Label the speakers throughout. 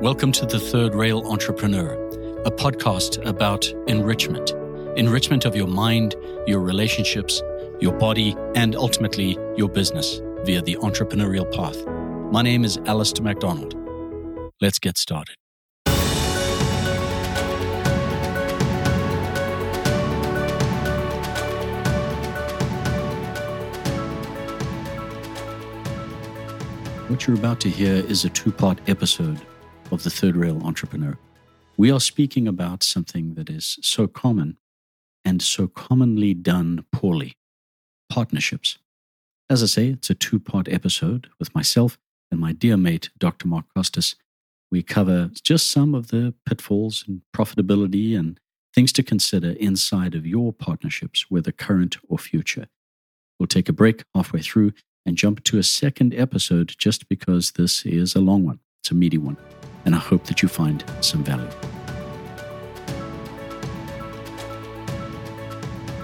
Speaker 1: Welcome to the Third Rail Entrepreneur, a podcast about enrichment enrichment of your mind, your relationships, your body, and ultimately your business via the entrepreneurial path. My name is Alistair MacDonald. Let's get started. What you're about to hear is a two part episode of the Third Rail Entrepreneur. We are speaking about something that is so common and so commonly done poorly partnerships. As I say, it's a two part episode with myself and my dear mate, Dr. Mark Costes. We cover just some of the pitfalls and profitability and things to consider inside of your partnerships, whether current or future. We'll take a break halfway through and jump to a second episode just because this is a long one. It's a meaty one. And I hope that you find some value.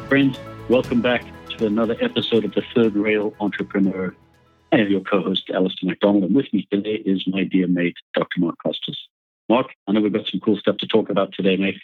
Speaker 1: Friends, welcome back to another episode of the Third Rail Entrepreneur. I am your co host, Alistair MacDonald, and with me today is my dear mate, Dr. Mark Costes. Mark, I know we've got some cool stuff to talk about today, mate.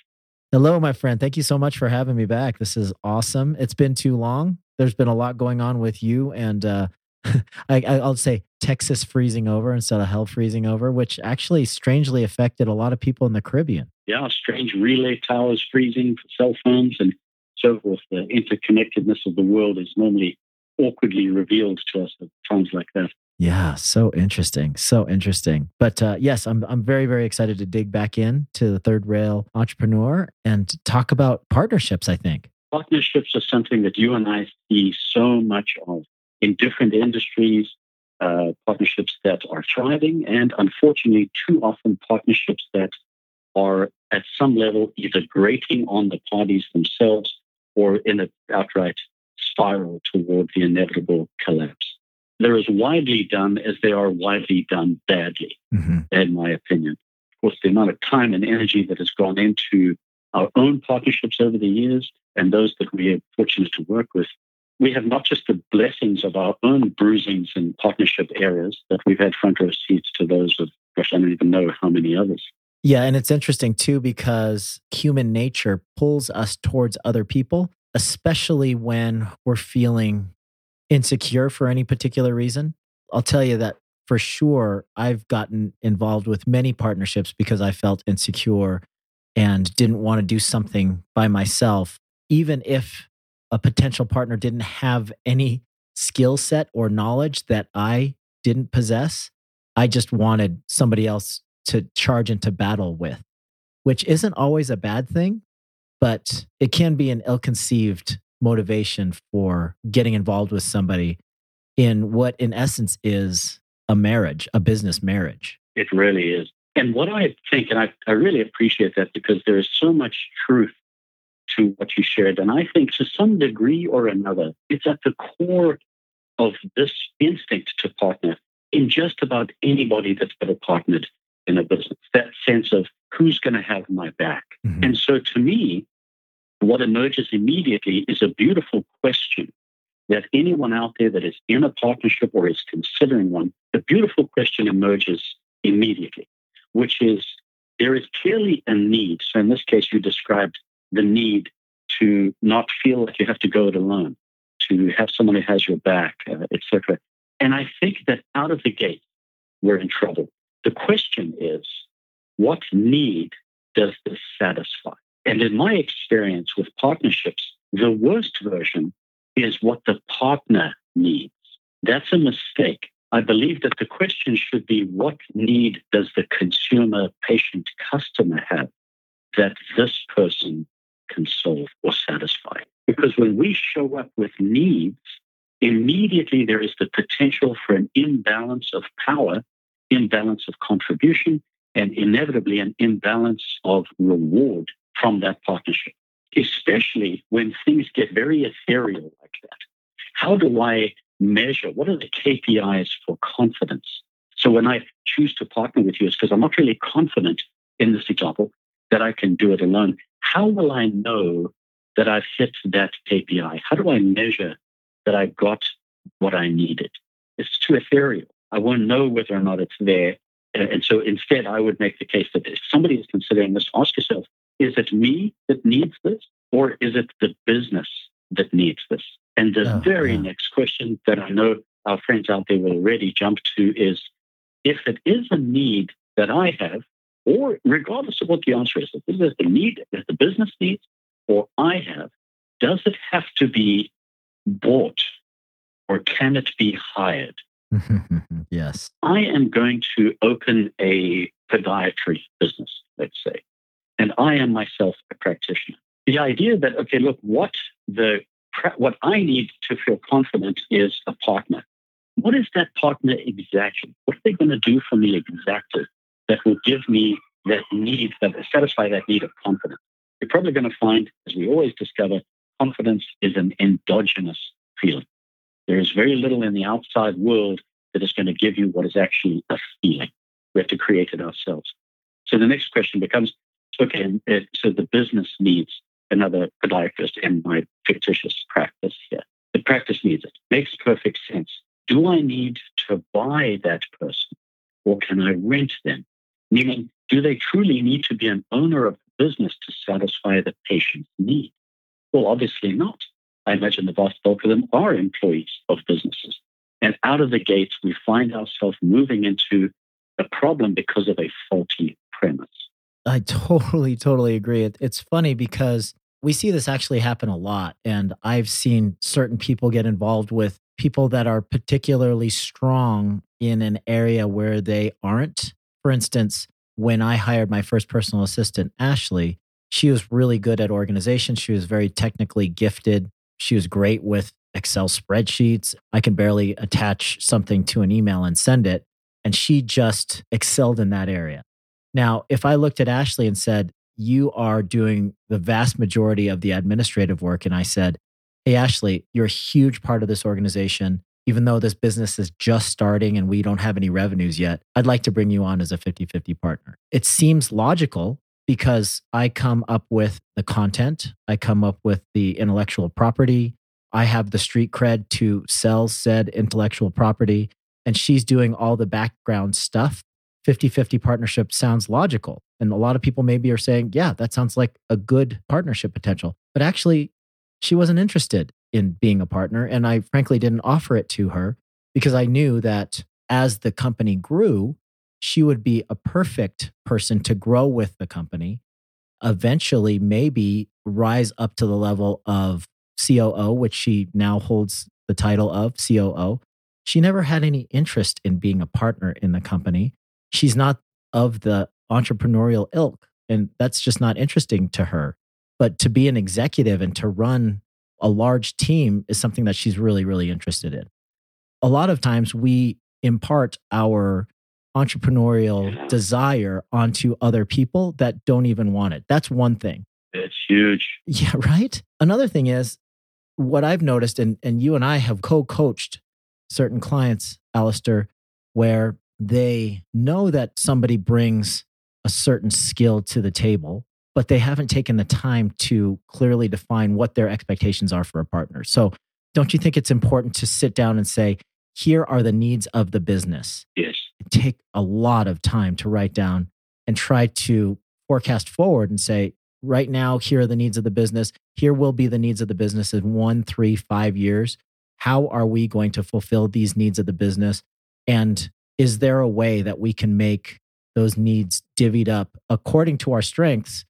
Speaker 2: Hello, my friend. Thank you so much for having me back. This is awesome. It's been too long. There's been a lot going on with you and uh, I, will say Texas freezing over instead of hell freezing over, which actually strangely affected a lot of people in the Caribbean.
Speaker 1: Yeah, strange relay towers freezing for cell phones and so forth. The interconnectedness of the world is normally awkwardly revealed to us at times like that.
Speaker 2: Yeah, so interesting, so interesting. But uh, yes, I'm I'm very very excited to dig back in to the third rail entrepreneur and talk about partnerships. I think
Speaker 1: partnerships are something that you and I see so much of in different industries, uh, partnerships that are thriving, and unfortunately, too often partnerships that are at some level either grating on the parties themselves or in an outright spiral toward the inevitable collapse. They're as widely done as they are widely done badly, mm-hmm. in my opinion. Of course, the amount of time and energy that has gone into our own partnerships over the years and those that we are fortunate to work with we have not just the blessings of our own bruisings and partnership areas, but we've had front row seats to those of, gosh, I don't even know how many others.
Speaker 2: Yeah, and it's interesting too because human nature pulls us towards other people, especially when we're feeling insecure for any particular reason. I'll tell you that for sure, I've gotten involved with many partnerships because I felt insecure and didn't want to do something by myself, even if a potential partner didn't have any skill set or knowledge that I didn't possess. I just wanted somebody else to charge into battle with, which isn't always a bad thing, but it can be an ill conceived motivation for getting involved with somebody in what, in essence, is a marriage, a business marriage.
Speaker 1: It really is. And what I think, and I, I really appreciate that because there is so much truth to what you shared. And I think to some degree or another, it's at the core of this instinct to partner in just about anybody that's ever partnered in a business, that sense of who's going to have my back. Mm-hmm. And so to me, what emerges immediately is a beautiful question that anyone out there that is in a partnership or is considering one, the beautiful question emerges immediately, which is there is clearly a need. So in this case, you described the need to not feel like you have to go it alone, to have someone who has your back, uh, etc. And I think that out of the gate, we're in trouble. The question is, what need does this satisfy? And in my experience with partnerships, the worst version is what the partner needs. That's a mistake. I believe that the question should be what need does the consumer, patient, customer have that this person can solve or satisfy. Because when we show up with needs, immediately there is the potential for an imbalance of power, imbalance of contribution, and inevitably an imbalance of reward from that partnership, especially when things get very ethereal like that. How do I measure? What are the KPIs for confidence? So when I choose to partner with you, it's because I'm not really confident in this example that I can do it alone how will I know that I've hit that KPI? How do I measure that I got what I needed? It's too ethereal. I won't know whether or not it's there And so instead, I would make the case that if somebody is considering this, ask yourself, is it me that needs this or is it the business that needs this? And the oh, very yeah. next question that I know our friends out there will already jump to is if it is a need that I have, or regardless of what the answer is, if this is the need that the business needs or I have, does it have to be bought or can it be hired?
Speaker 2: yes.
Speaker 1: I am going to open a podiatry business, let's say, and I am myself a practitioner. The idea that, okay, look, what the what I need to feel confident is a partner. What is that partner exactly? What are they going to do for me exactly that will give me that need, that satisfy that need of confidence? You're probably going to find, as we always discover, confidence is an endogenous feeling. There is very little in the outside world that is going to give you what is actually a feeling. We have to create it ourselves. So the next question becomes okay, uh, so the business needs another podiatrist in my fictitious practice here. The practice needs it. Makes perfect sense. Do I need to buy that person or can I rent them? Meaning, do they truly need to be an owner of the business to satisfy the patient's need? Well, obviously not. I imagine the vast bulk of them are employees of businesses. And out of the gates, we find ourselves moving into a problem because of a faulty premise.
Speaker 2: I totally, totally agree. It's funny because we see this actually happen a lot. And I've seen certain people get involved with people that are particularly strong in an area where they aren't. For instance, when I hired my first personal assistant, Ashley, she was really good at organization. She was very technically gifted. She was great with Excel spreadsheets. I can barely attach something to an email and send it. And she just excelled in that area. Now, if I looked at Ashley and said, You are doing the vast majority of the administrative work, and I said, Hey, Ashley, you're a huge part of this organization. Even though this business is just starting and we don't have any revenues yet, I'd like to bring you on as a 50 50 partner. It seems logical because I come up with the content, I come up with the intellectual property, I have the street cred to sell said intellectual property, and she's doing all the background stuff 50 50 partnership sounds logical. And a lot of people maybe are saying, yeah, that sounds like a good partnership potential. But actually, she wasn't interested in being a partner. And I frankly didn't offer it to her because I knew that as the company grew, she would be a perfect person to grow with the company, eventually, maybe rise up to the level of COO, which she now holds the title of COO. She never had any interest in being a partner in the company she's not of the entrepreneurial ilk. And that's just not interesting to her. But to be an executive and to run a large team is something that she's really, really interested in. A lot of times we impart our entrepreneurial desire onto other people that don't even want it. That's one thing.
Speaker 1: It's huge.
Speaker 2: Yeah, right. Another thing is what I've noticed, and, and you and I have co coached certain clients, Alistair, where they know that somebody brings a certain skill to the table, but they haven't taken the time to clearly define what their expectations are for a partner. So, don't you think it's important to sit down and say, here are the needs of the business?
Speaker 1: Yes.
Speaker 2: Take a lot of time to write down and try to forecast forward and say, right now, here are the needs of the business. Here will be the needs of the business in one, three, five years. How are we going to fulfill these needs of the business? And is there a way that we can make those needs divvied up according to our strengths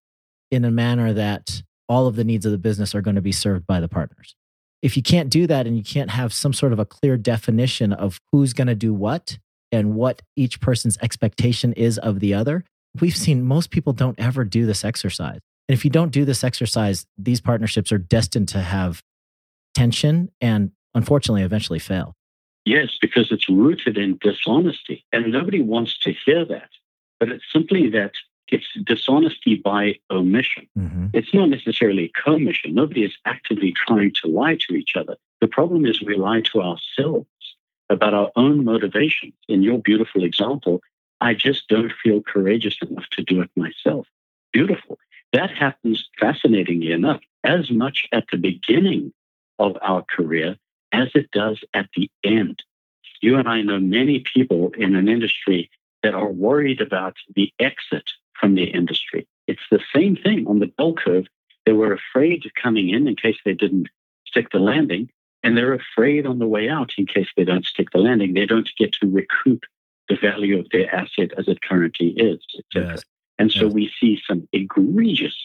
Speaker 2: in a manner that all of the needs of the business are going to be served by the partners? If you can't do that and you can't have some sort of a clear definition of who's going to do what and what each person's expectation is of the other, we've seen most people don't ever do this exercise. And if you don't do this exercise, these partnerships are destined to have tension and unfortunately eventually fail.
Speaker 1: Yes, because it's rooted in dishonesty. And nobody wants to hear that. But it's simply that it's dishonesty by omission. Mm-hmm. It's not necessarily commission. Nobody is actively trying to lie to each other. The problem is we lie to ourselves about our own motivations. In your beautiful example, I just don't feel courageous enough to do it myself. Beautiful. That happens fascinatingly enough as much at the beginning of our career as it does at the end. You and I know many people in an industry that are worried about the exit from the industry. It's the same thing on the bell curve. They were afraid of coming in in case they didn't stick the landing, and they're afraid on the way out in case they don't stick the landing. They don't get to recoup the value of their asset as it currently is, etc. Yes. And so yes. we see some egregious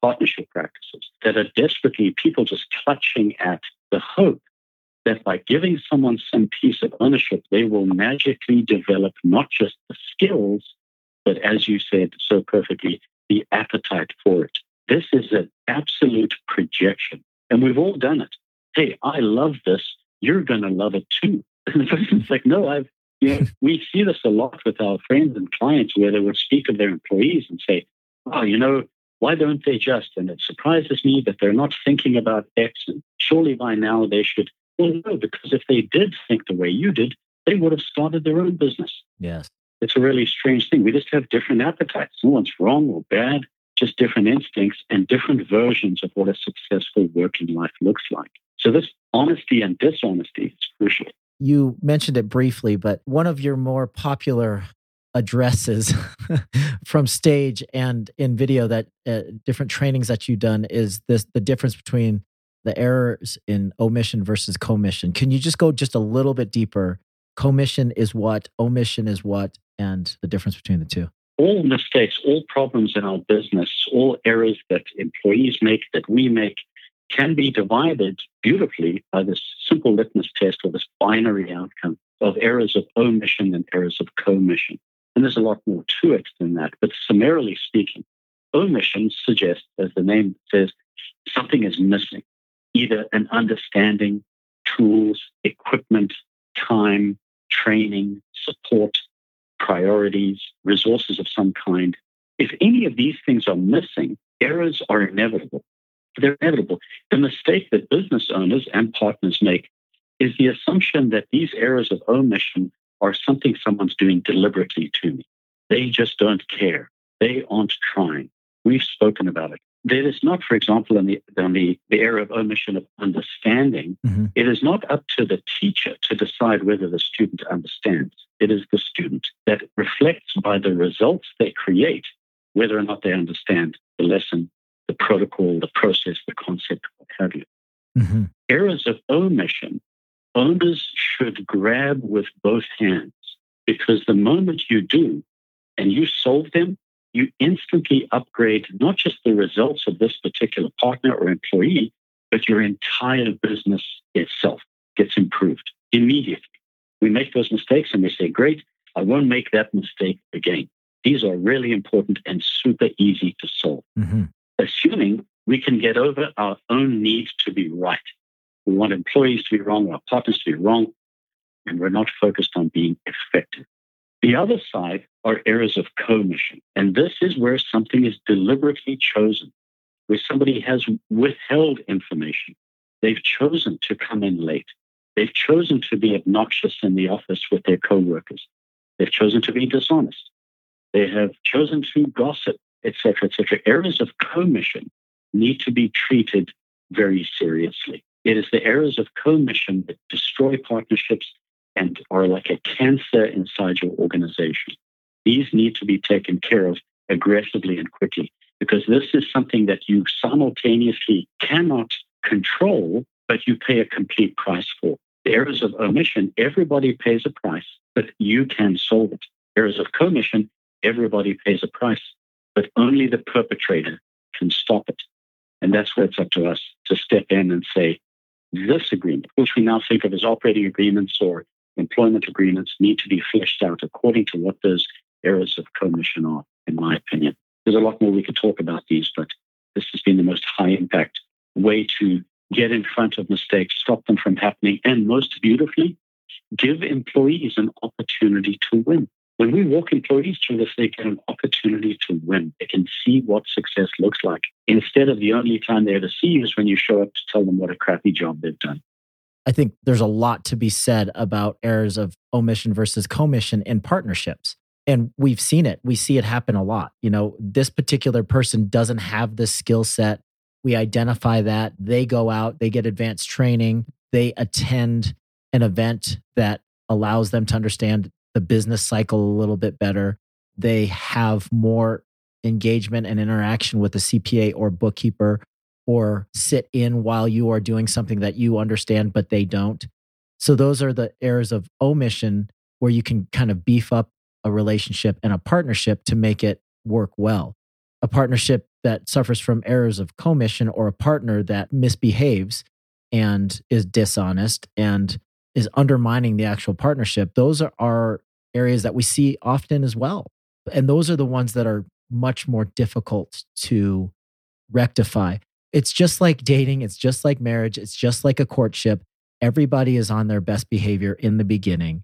Speaker 1: partnership practices that are desperately people just clutching at the hope that by giving someone some piece of ownership, they will magically develop not just the skills, but as you said so perfectly, the appetite for it. This is an absolute projection. And we've all done it. Hey, I love this. You're going to love it too. And the person's like, no, I've, you know, we see this a lot with our friends and clients where they would speak of their employees and say, oh, you know, why don't they just? And it surprises me that they're not thinking about X. And surely by now they should. Well, no, because if they did think the way you did, they would have started their own business.
Speaker 2: Yes.
Speaker 1: It's a really strange thing. We just have different appetites. No one's wrong or bad, just different instincts and different versions of what a successful working life looks like. So this honesty and dishonesty is crucial.
Speaker 2: You mentioned it briefly, but one of your more popular addresses from stage and in video that uh, different trainings that you've done is this the difference between the errors in omission versus commission. Can you just go just a little bit deeper? Commission is what, omission is what, and the difference between the two?
Speaker 1: All mistakes, all problems in our business, all errors that employees make, that we make, can be divided beautifully by this simple litmus test or this binary outcome of errors of omission and errors of commission. And there's a lot more to it than that. But summarily speaking, omission suggests, as the name says, something is missing, either an understanding, tools, equipment, time, training, support, priorities, resources of some kind. If any of these things are missing, errors are inevitable. They're inevitable. The mistake that business owners and partners make is the assumption that these errors of omission are something someone's doing deliberately to me. They just don't care. They aren't trying. We've spoken about it. It is not, for example, in the, in the, the area of omission of understanding, mm-hmm. it is not up to the teacher to decide whether the student understands. It is the student that reflects by the results they create whether or not they understand the lesson, the protocol, the process, the concept, what have you. Mm-hmm. Areas of omission, owners should grab with both hands because the moment you do and you solve them, you instantly upgrade not just the results of this particular partner or employee, but your entire business itself gets improved immediately. We make those mistakes and we say, great, I won't make that mistake again. These are really important and super easy to solve. Mm-hmm. Assuming we can get over our own need to be right. We want employees to be wrong, our partners to be wrong, and we're not focused on being effective. The other side are areas of commission. And this is where something is deliberately chosen, where somebody has withheld information. They've chosen to come in late. They've chosen to be obnoxious in the office with their coworkers. They've chosen to be dishonest. They have chosen to gossip, etc., etc. Areas of commission need to be treated very seriously. It is the errors of commission that destroy partnerships and are like a cancer inside your organization. These need to be taken care of aggressively and quickly because this is something that you simultaneously cannot control, but you pay a complete price for. The areas of omission, everybody pays a price, but you can solve it. Areas of commission, everybody pays a price, but only the perpetrator can stop it. And that's where it's up to us to step in and say, this agreement, which we now think of as operating agreements or employment agreements need to be fleshed out according to what those areas of commission are, in my opinion. There's a lot more we could talk about these, but this has been the most high impact way to get in front of mistakes, stop them from happening, and most beautifully, give employees an opportunity to win. When we walk employees through this, they get an opportunity to win. They can see what success looks like instead of the only time they ever see you is when you show up to tell them what a crappy job they've done.
Speaker 2: I think there's a lot to be said about errors of omission versus commission in partnerships. And we've seen it. We see it happen a lot. You know, this particular person doesn't have the skill set. We identify that. They go out, they get advanced training, they attend an event that allows them to understand the business cycle a little bit better. They have more engagement and interaction with a CPA or bookkeeper or sit in while you are doing something that you understand, but they don't. So those are the areas of omission where you can kind of beef up a relationship and a partnership to make it work well. A partnership that suffers from errors of commission or a partner that misbehaves and is dishonest and is undermining the actual partnership, those are, are areas that we see often as well. And those are the ones that are much more difficult to rectify. It's just like dating, it's just like marriage, it's just like a courtship. Everybody is on their best behavior in the beginning.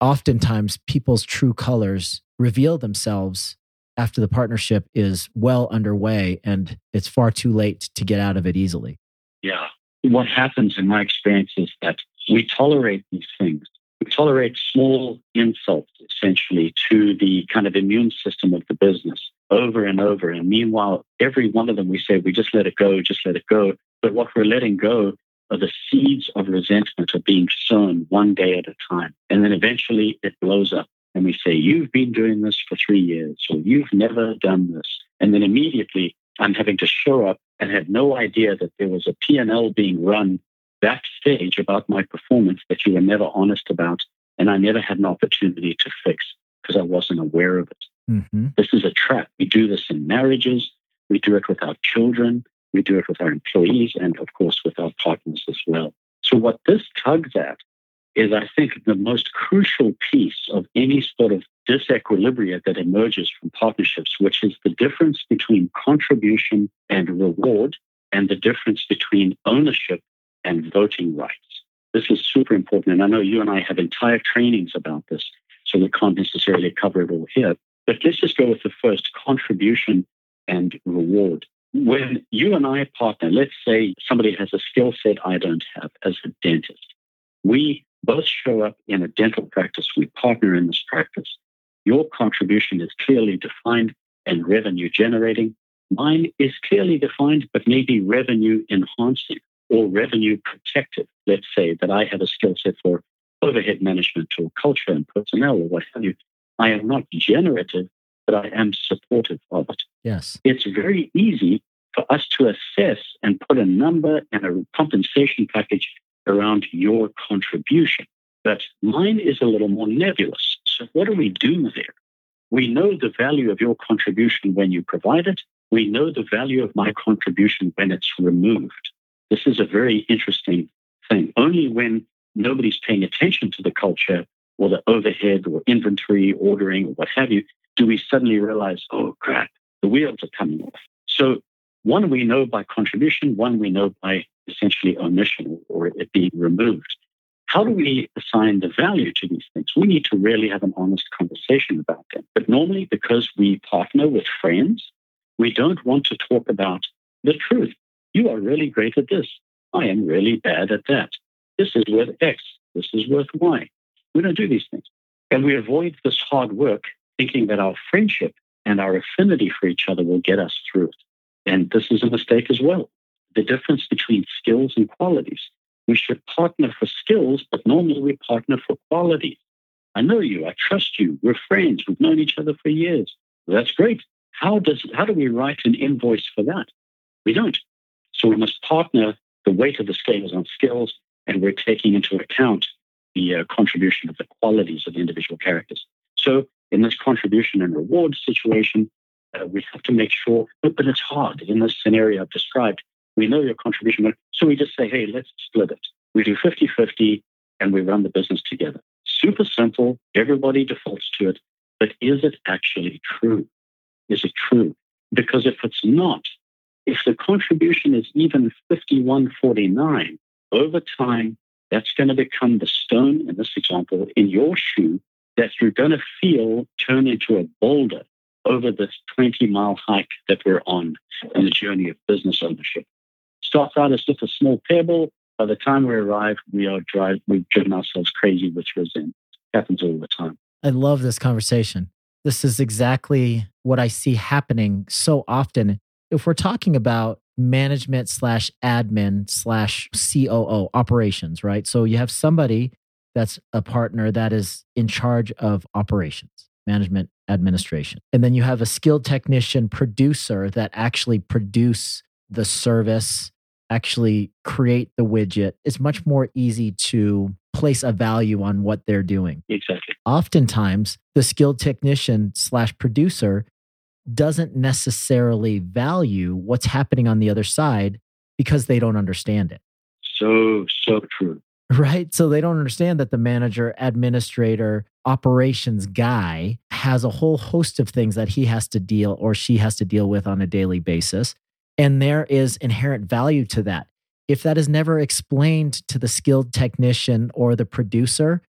Speaker 2: Oftentimes, people's true colors reveal themselves after the partnership is well underway and it's far too late to get out of it easily.
Speaker 1: Yeah. What happens in my experience is that we tolerate these things. We tolerate small insults essentially to the kind of immune system of the business over and over. And meanwhile, every one of them we say, we just let it go, just let it go. But what we're letting go are the seeds of resentment are being sown one day at a time. And then eventually it blows up. And we say, You've been doing this for three years, or you've never done this. And then immediately I'm having to show up and have no idea that there was a P&L being run backstage about my performance that you were never honest about. And I never had an opportunity to fix because I wasn't aware of it. Mm-hmm. This is a trap. We do this in marriages. We do it with our children. We do it with our employees and, of course, with our partners as well. So, what this tugs at is, I think, the most crucial piece of any sort of disequilibrium that emerges from partnerships, which is the difference between contribution and reward and the difference between ownership and voting rights. This is super important. And I know you and I have entire trainings about this, so we can't necessarily cover it all here. But let's just go with the first contribution and reward. When you and I partner, let's say somebody has a skill set I don't have as a dentist. We both show up in a dental practice. We partner in this practice. Your contribution is clearly defined and revenue generating. Mine is clearly defined, but maybe revenue enhancing or revenue protective. Let's say that I have a skill set for overhead management or culture and personnel or what have you. I am not generative, but I am supportive of it.
Speaker 2: Yes.
Speaker 1: It's very easy for us to assess and put a number and a compensation package around your contribution. But mine is a little more nebulous. So, what do we do there? We know the value of your contribution when you provide it. We know the value of my contribution when it's removed. This is a very interesting thing. Only when nobody's paying attention to the culture or the overhead or inventory ordering or what have you, do we suddenly realize, oh crap, the wheels are coming off. So one we know by contribution, one we know by essentially omission or it being removed. How do we assign the value to these things? We need to really have an honest conversation about them. But normally, because we partner with friends, we don't want to talk about the truth. You are really great at this. I am really bad at that. This is worth X. This is worth Y. We don't do these things. And we avoid this hard work thinking that our friendship and our affinity for each other will get us through it. And this is a mistake as well. The difference between skills and qualities. We should partner for skills, but normally we partner for quality. I know you. I trust you. We're friends. We've known each other for years. That's great. How does how do we write an invoice for that? We don't. So we must partner the weight of the scales on skills, and we're taking into account the uh, contribution of the qualities of the individual characters. So in this contribution and reward situation, uh, we have to make sure, but, but it's hard in this scenario I've described. We know your contribution, so we just say, hey, let's split it. We do 50 50 and we run the business together. Super simple. Everybody defaults to it. But is it actually true? Is it true? Because if it's not, if the contribution is even 5149, over time, that's going to become the stone in this example in your shoe that you're going to feel turn into a boulder over this 20 mile hike that we're on in the journey of business ownership. Starts out as just a small pebble. By the time we arrive, we are drive, we've driven ourselves crazy with resentment. Happens all the time.
Speaker 2: I love this conversation. This is exactly what I see happening so often. If we're talking about management slash admin slash COO operations, right? So you have somebody that's a partner that is in charge of operations, management, administration. And then you have a skilled technician producer that actually produce the service, actually create the widget. It's much more easy to place a value on what they're doing.
Speaker 1: Exactly.
Speaker 2: Oftentimes, the skilled technician slash producer doesn't necessarily value what's happening on the other side because they don't understand it.
Speaker 1: So, so true.
Speaker 2: Right. So they don't understand that the manager, administrator, operations guy has a whole host of things that he has to deal or she has to deal with on a daily basis. And there is inherent value to that. If that is never explained to the skilled technician or the producer,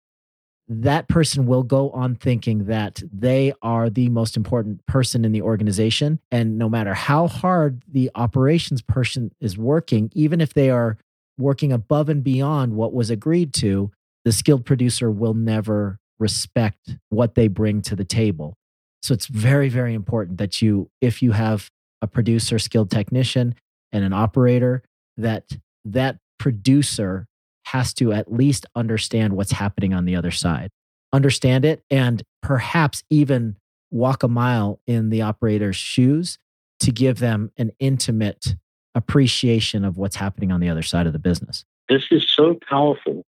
Speaker 2: that person will go on thinking that they are the most important person in the organization. And no matter how hard the operations person is working, even if they are working above and beyond what was agreed to, the skilled producer will never respect what they bring to the table. So it's very, very important that you, if you have a producer, skilled technician, and an operator, that that producer has to at least understand what's happening on the other side, understand it, and perhaps even walk a mile in the operator's shoes to give them an intimate appreciation of what's happening on the other side of the business.
Speaker 1: This is so powerful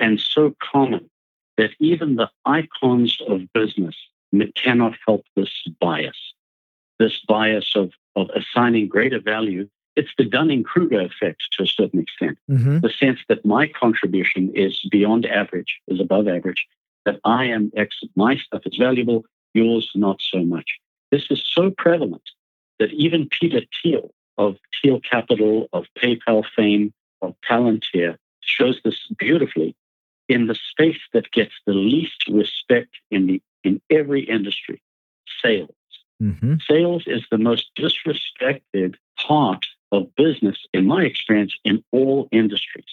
Speaker 1: and so common that even the icons of business cannot help this bias, this bias of, of assigning greater value. It's the Dunning Kruger effect to a certain extent. Mm-hmm. The sense that my contribution is beyond average, is above average, that I am X, my stuff is valuable, yours not so much. This is so prevalent that even Peter Thiel, of Thiel Capital, of PayPal fame, of Palantir shows this beautifully in the space that gets the least respect in the in every industry, sales. Mm-hmm. Sales is the most disrespected part of business, in my experience, in all industries.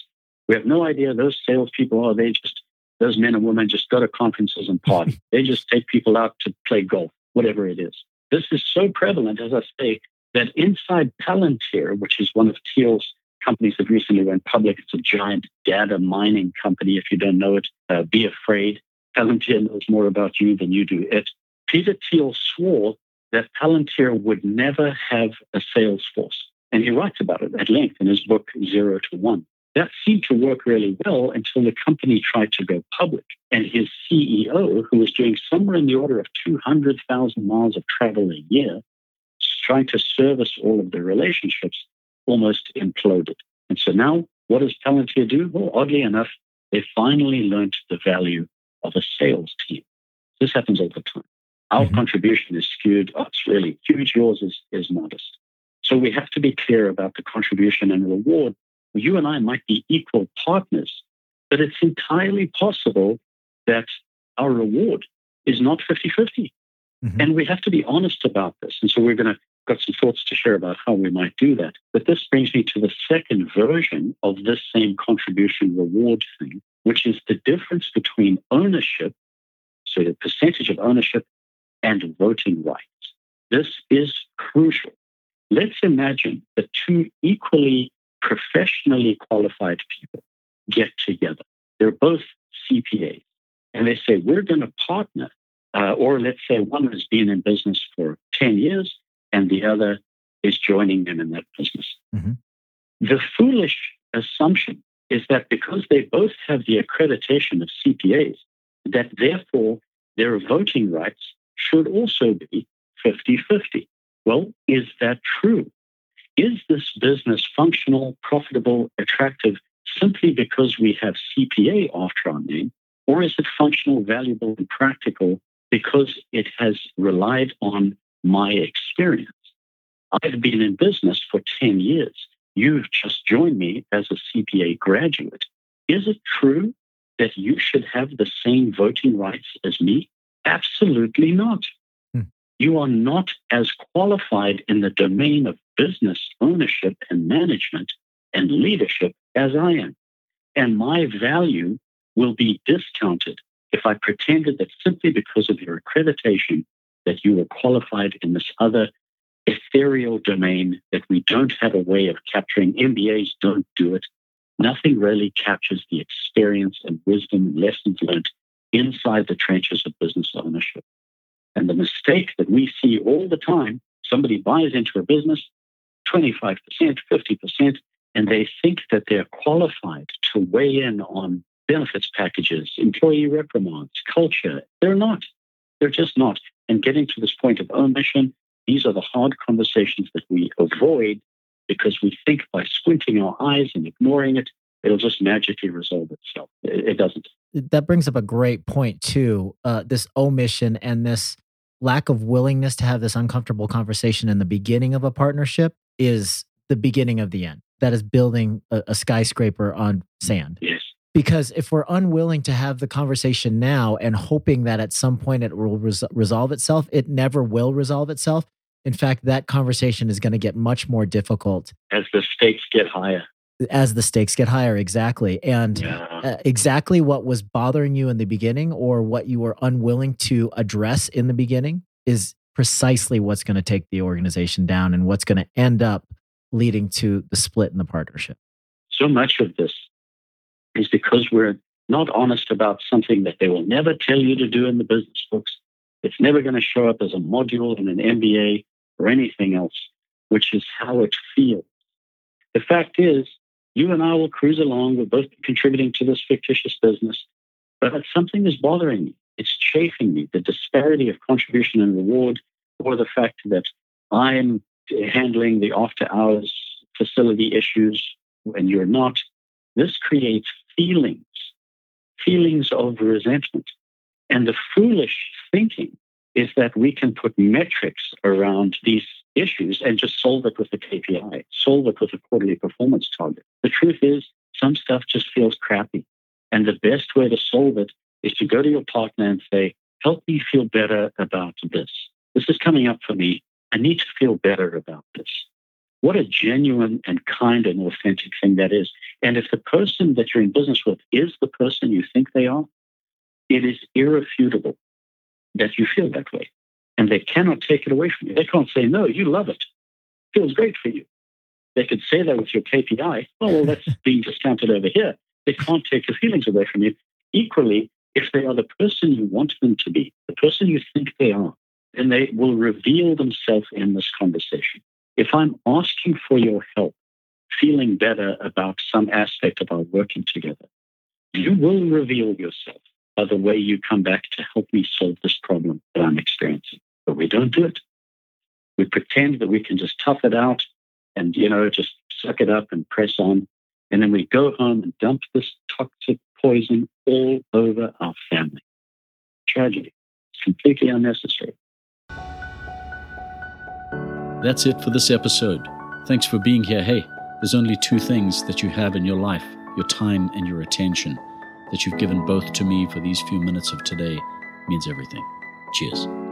Speaker 1: We have no idea those salespeople are. They just those men and women just go to conferences and party. they just take people out to play golf, whatever it is. This is so prevalent, as I say, that inside Palantir, which is one of Thiel's companies that recently went public, it's a giant data mining company. If you don't know it, uh, be afraid. Palantir knows more about you than you do it. Peter Thiel swore that Palantir would never have a sales force. And he writes about it at length in his book, Zero to One. That seemed to work really well until the company tried to go public. And his CEO, who was doing somewhere in the order of 200,000 miles of travel a year, trying to service all of the relationships almost imploded. And so now, what does Palantir do? Well, oddly enough, they finally learned the value of a sales team. This happens all the time. Our mm-hmm. contribution is skewed. Oh, it's really huge. Yours is, is modest. So we have to be clear about the contribution and reward. You and I might be equal partners, but it's entirely possible that our reward is not 50 50. Mm-hmm. And we have to be honest about this. And so we're going to got some thoughts to share about how we might do that. But this brings me to the second version of this same contribution reward thing, which is the difference between ownership, so the percentage of ownership, and voting rights. This is crucial. Let's imagine that two equally professionally qualified people get together. They're both CPAs, and they say, We're going to partner. Uh, or let's say one has been in business for 10 years and the other is joining them in that business. Mm-hmm. The foolish assumption is that because they both have the accreditation of CPAs, that therefore their voting rights should also be 50 50. Well, is that true? Is this business functional, profitable, attractive simply because we have CPA after our name? Or is it functional, valuable, and practical because it has relied on my experience. I've been in business for 10 years. You've just joined me as a CPA graduate. Is it true that you should have the same voting rights as me? Absolutely not. You are not as qualified in the domain of business ownership and management and leadership as I am. And my value will be discounted if I pretended that simply because of your accreditation, that you were qualified in this other ethereal domain that we don't have a way of capturing. MBAs don't do it. Nothing really captures the experience and wisdom, lessons learned inside the trenches of business ownership. And the mistake that we see all the time somebody buys into a business, 25%, 50%, and they think that they're qualified to weigh in on benefits packages, employee reprimands, culture. They're not. They're just not. And getting to this point of omission, these are the hard conversations that we avoid because we think by squinting our eyes and ignoring it, it'll just magically resolve itself. It, doesn't.
Speaker 2: That brings up a great point, too. Uh, this omission and this lack of willingness to have this uncomfortable conversation in the beginning of a partnership is the beginning of the end. That is building a, a skyscraper on sand.
Speaker 1: Yes.
Speaker 2: Because if we're unwilling to have the conversation now and hoping that at some point it will res- resolve itself, it never will resolve itself. In fact, that conversation is going to get much more difficult
Speaker 1: as the stakes get higher.
Speaker 2: As the stakes get higher, exactly. And
Speaker 1: Yeah.
Speaker 2: uh, exactly what was bothering you in the beginning or what you were unwilling to address in the beginning is precisely what's going to take the organization down and what's going to end up leading to the split in the partnership.
Speaker 1: so much of this is because we're not honest about something that they will never tell you to do in the business books. It's never going to show up as a module in an MBA or anything else, which is how it feels. The fact is, you and I will cruise along. We'll both be contributing to this fictitious business, but something is bothering me. It's chafing me. The disparity of contribution and reward, or the fact that I'm handling the after hours facility issues and you're not. This creates feelings, feelings of resentment. And the foolish thinking is that we can put metrics around these issues and just solve it with a KPI, solve it with a quarterly performance target. The truth is, some stuff just feels crappy. And the best way to solve it is to go to your partner and say, help me feel better about this. This is coming up for me. I need to feel better about this. What a genuine and kind and authentic thing that is. And if the person that you're in business with is the person you think they are, it is irrefutable that you feel that way. And they cannot take it away from you. They can't say, no, you love it. it Feels great for you. They could say that with your KPI. Oh, well, that's being discounted over here. They can't take your feelings away from you. Equally, if they are the person you want them to be, the person you think they are, then they will reveal themselves in this conversation. If I'm asking for your help, feeling better about some aspect of our working together, you will reveal yourself by the way you come back to help me solve this problem that I'm experiencing. But we don't do it. We pretend that we can just tough it out and, you know, just suck it up and press on. And then we go home and dump this toxic poison all over our family. Tragedy. It's completely unnecessary.
Speaker 3: That's it for this episode. Thanks for being here. Hey, there's only two things that you have in your life your time and your attention. That you've given both to me for these few minutes of today means everything. Cheers.